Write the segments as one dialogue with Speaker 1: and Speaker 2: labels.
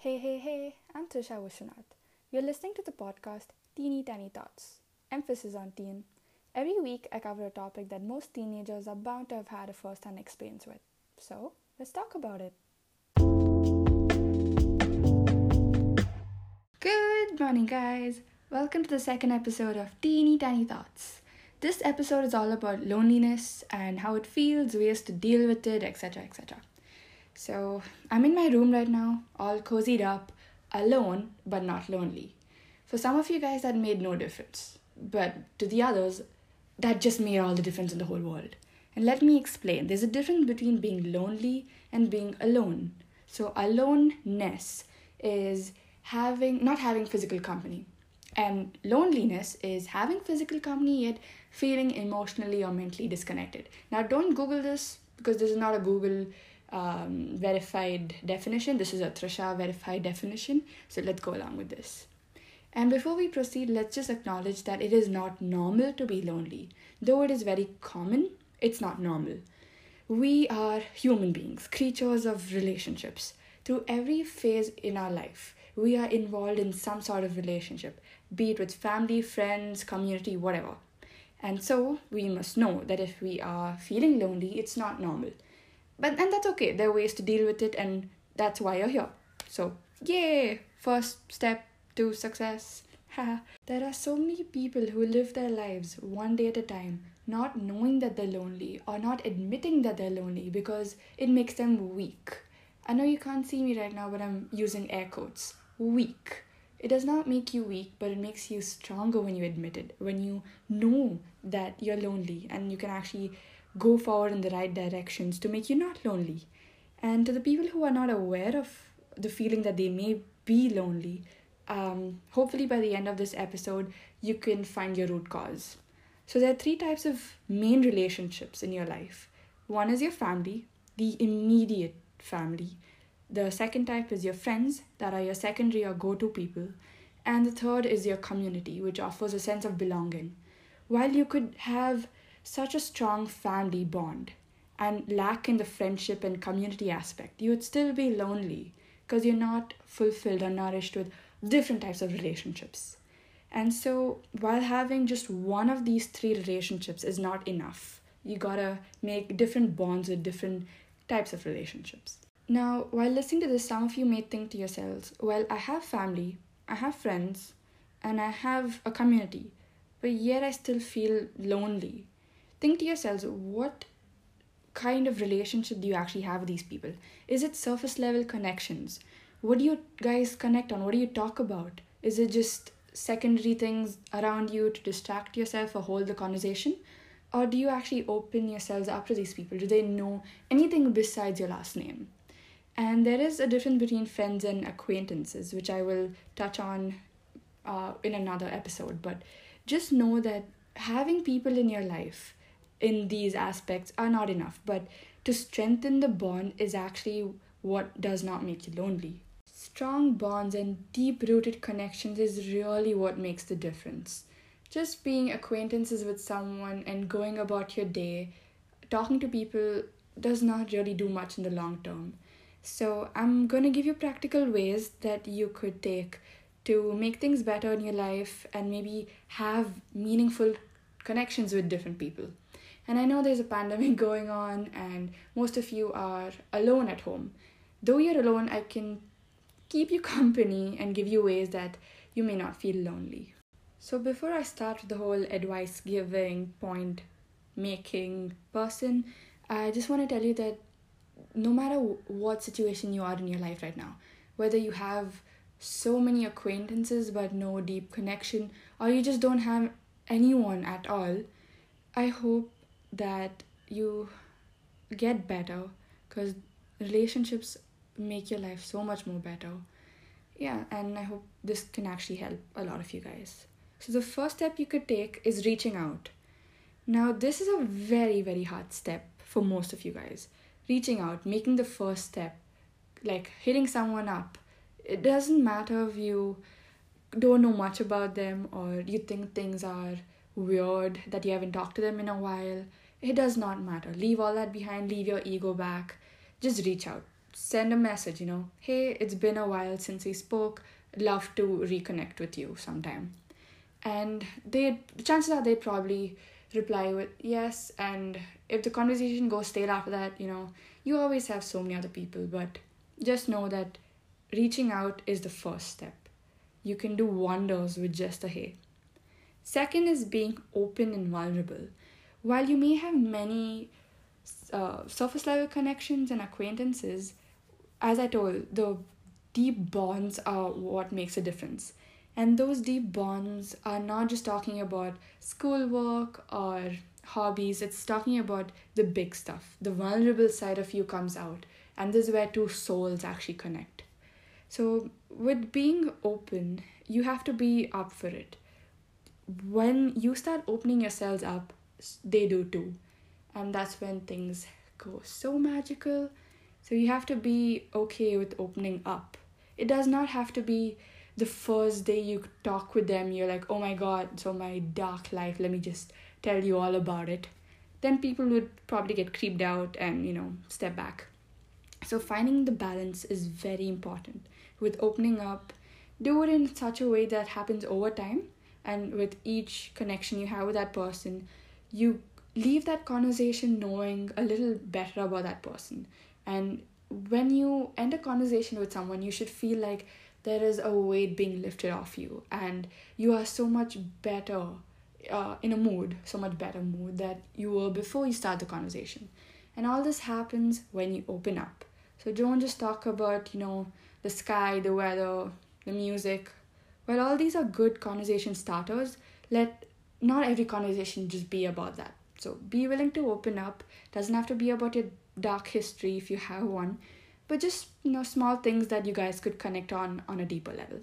Speaker 1: Hey, hey, hey, I'm Trisha Vishwanath. You're listening to the podcast Teeny Tiny Thoughts, emphasis on teen. Every week, I cover a topic that most teenagers are bound to have had a first hand experience with. So, let's talk about it. Good morning, guys. Welcome to the second episode of Teeny Tiny Thoughts. This episode is all about loneliness and how it feels, ways to deal with it, etc. etc. So, I'm in my room right now, all cozied up, alone, but not lonely. For some of you guys, that made no difference. But to the others, that just made all the difference in the whole world. And let me explain there's a difference between being lonely and being alone. So, aloneness is having not having physical company and loneliness is having physical company yet feeling emotionally or mentally disconnected. Now, don't Google this because this is not a Google um, verified definition. This is a Trisha verified definition. So let's go along with this. And before we proceed, let's just acknowledge that it is not normal to be lonely. Though it is very common, it's not normal. We are human beings, creatures of relationships. Through every phase in our life, we are involved in some sort of relationship, be it with family, friends, community, whatever. And so we must know that if we are feeling lonely, it's not normal. But and that's okay. There are ways to deal with it, and that's why you're here. So yay! First step to success. there are so many people who live their lives one day at a time, not knowing that they're lonely or not admitting that they're lonely because it makes them weak. I know you can't see me right now, but I'm using air quotes. Weak. It does not make you weak, but it makes you stronger when you admit it, when you know that you're lonely and you can actually go forward in the right directions to make you not lonely. And to the people who are not aware of the feeling that they may be lonely, um, hopefully by the end of this episode, you can find your root cause. So, there are three types of main relationships in your life one is your family, the immediate family. The second type is your friends, that are your secondary or go to people. And the third is your community, which offers a sense of belonging. While you could have such a strong family bond and lack in the friendship and community aspect, you would still be lonely because you're not fulfilled or nourished with different types of relationships. And so, while having just one of these three relationships is not enough, you gotta make different bonds with different types of relationships. Now, while listening to this, some of you may think to yourselves, well, I have family, I have friends, and I have a community, but yet I still feel lonely think to yourselves what kind of relationship do you actually have with these people? Is it surface level connections? What do you guys connect on? What do you talk about? Is it just secondary things around you to distract yourself or hold the conversation? Or do you actually open yourselves up to these people? Do they know anything besides your last name? And there is a difference between friends and acquaintances, which I will touch on uh, in another episode. But just know that having people in your life in these aspects are not enough, but to strengthen the bond is actually what does not make you lonely. Strong bonds and deep rooted connections is really what makes the difference. Just being acquaintances with someone and going about your day, talking to people does not really do much in the long term. So, I'm going to give you practical ways that you could take to make things better in your life and maybe have meaningful connections with different people. And I know there's a pandemic going on, and most of you are alone at home. Though you're alone, I can keep you company and give you ways that you may not feel lonely. So, before I start the whole advice giving, point making person, I just want to tell you that no matter what situation you are in your life right now, whether you have so many acquaintances but no deep connection, or you just don't have anyone at all, I hope that you get better because relationships make your life so much more better. Yeah, and I hope this can actually help a lot of you guys. So, the first step you could take is reaching out. Now, this is a very, very hard step for most of you guys. Reaching out, making the first step, like hitting someone up. It doesn't matter if you don't know much about them or you think things are weird that you haven't talked to them in a while. It does not matter. Leave all that behind, leave your ego back. Just reach out. send a message, you know, hey, it's been a while since we spoke, love to reconnect with you sometime. And they the chances are they'd probably reply with yes and if the conversation goes stale after that, you know, you always have so many other people, but just know that reaching out is the first step. You can do wonders with just a hey. Second is being open and vulnerable. While you may have many uh, surface level connections and acquaintances, as I told, the deep bonds are what makes a difference. And those deep bonds are not just talking about schoolwork or hobbies, it's talking about the big stuff. The vulnerable side of you comes out, and this is where two souls actually connect. So, with being open, you have to be up for it. When you start opening yourselves up, they do too. And that's when things go so magical. So, you have to be okay with opening up. It does not have to be the first day you talk with them, you're like, oh my god, so my dark life, let me just tell you all about it. Then people would probably get creeped out and, you know, step back. So, finding the balance is very important. With opening up, do it in such a way that happens over time, and with each connection you have with that person, you leave that conversation knowing a little better about that person. And when you end a conversation with someone, you should feel like there is a weight being lifted off you and you are so much better uh, in a mood so much better mood that you were before you start the conversation and all this happens when you open up so don't just talk about you know the sky the weather the music while all these are good conversation starters let not every conversation just be about that. So be willing to open up. Doesn't have to be about your dark history if you have one but just you know small things that you guys could connect on on a deeper level.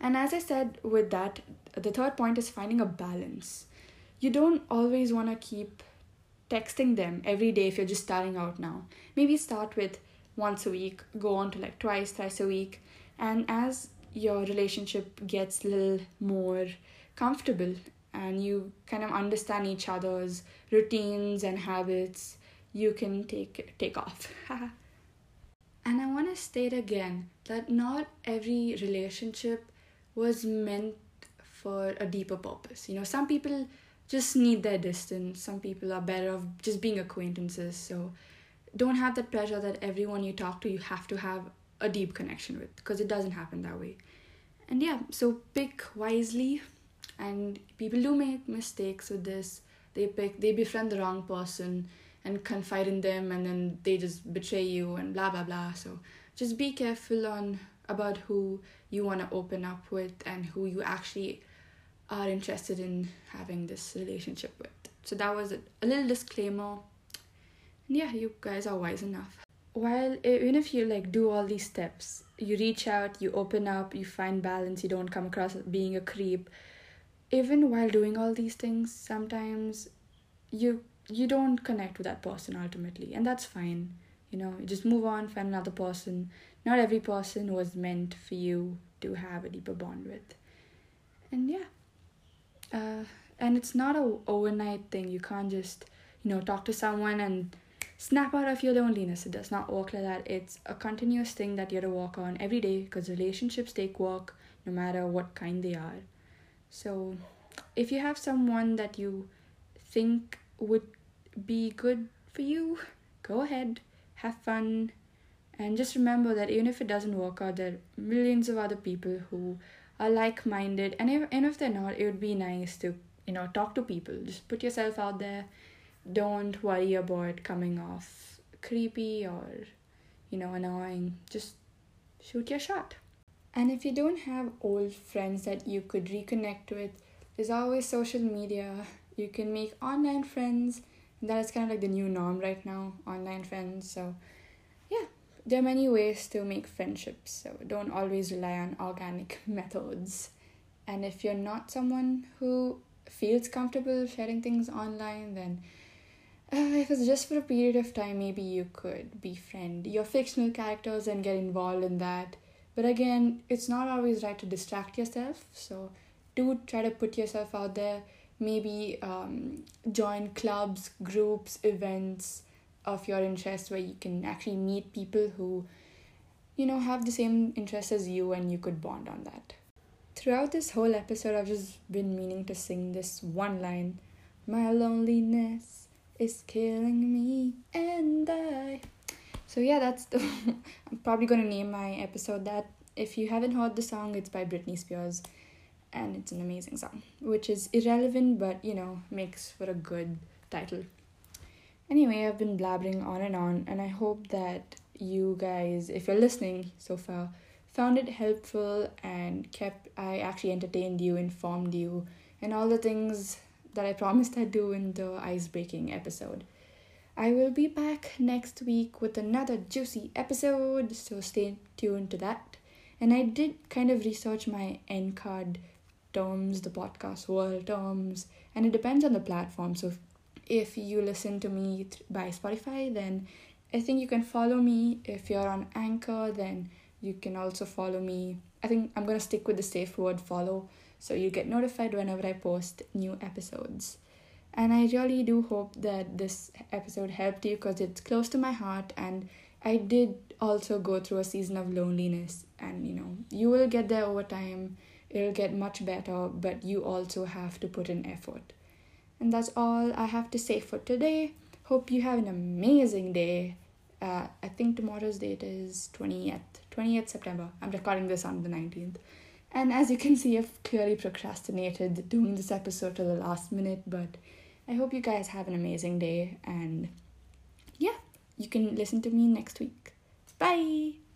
Speaker 1: And as i said with that the third point is finding a balance. You don't always want to keep texting them every day if you're just starting out now. Maybe start with once a week go on to like twice thrice a week. And as your relationship gets a little more comfortable and you kind of understand each other's routines and habits you can take take off And I want to state again that not every relationship was meant for a deeper purpose. You know, some people just need their distance, some people are better off just being acquaintances. So don't have that pressure that everyone you talk to you have to have a deep connection with because it doesn't happen that way. And yeah, so pick wisely and people do make mistakes with this. They pick they befriend the wrong person and confide in them and then they just betray you and blah blah blah so just be careful on about who you want to open up with and who you actually are interested in having this relationship with so that was a, little disclaimer and yeah you guys are wise enough while even if you like do all these steps you reach out you open up you find balance you don't come across being a creep even while doing all these things sometimes you you don't connect with that person ultimately and that's fine you know you just move on find another person. Not every person was meant for you to have a deeper bond with. And yeah. Uh, and it's not a overnight thing. You can't just you know talk to someone and snap out of your loneliness it does not work like that it's a continuous thing that you have to work on every day because relationships take work no matter what kind they are so if you have someone that you think would be good for you, go ahead, have fun, and just remember that even if it doesn't work out, there are millions of other people who are like minded, and if, and if they're not, it would be nice to you know talk to people. Just put yourself out there. Don't worry about coming off creepy or you know annoying. Just shoot your shot. And if you don't have old friends that you could reconnect with, there's always social media. You can make online friends that is kind of like the new norm right now online friends so yeah there are many ways to make friendships so don't always rely on organic methods and if you're not someone who feels comfortable sharing things online then uh, if it's just for a period of time maybe you could befriend your fictional characters and get involved in that. But again it's not always right to distract yourself so do try to put yourself out there. Maybe um, join clubs, groups, events, of your interest where you can actually meet people who, you know, have the same interests as you and you could bond on that. Throughout this whole episode, I've just been meaning to sing this one line My loneliness is killing me, and I. So, yeah, that's the. I'm probably gonna name my episode that. If you haven't heard the song, it's by Britney Spears, and it's an amazing song, which is irrelevant but, you know, makes for a good title. Anyway, I've been blabbering on and on, and I hope that you guys, if you're listening so far, found it helpful and kept I actually entertained you, informed you, and all the things that I promised I'd do in the ice breaking episode. I will be back next week with another juicy episode, so stay tuned to that. And I did kind of research my end card terms, the podcast world terms, and it depends on the platform. So if you listen to me by Spotify, then I think you can follow me. If you're on Anchor, then you can also follow me. I think I'm gonna stick with the safe word follow so you get notified whenever I post new episodes. And I really do hope that this episode helped you because it's close to my heart and I did also go through a season of loneliness and you know, you will get there over time. It'll get much better, but you also have to put in effort. And that's all I have to say for today. Hope you have an amazing day. Uh, I think tomorrow's date is 20th, 20th September. I'm recording this on the 19th. And as you can see, I've clearly procrastinated doing this episode to the last minute, but I hope you guys have an amazing day. And yeah, you can listen to me next week. Bye!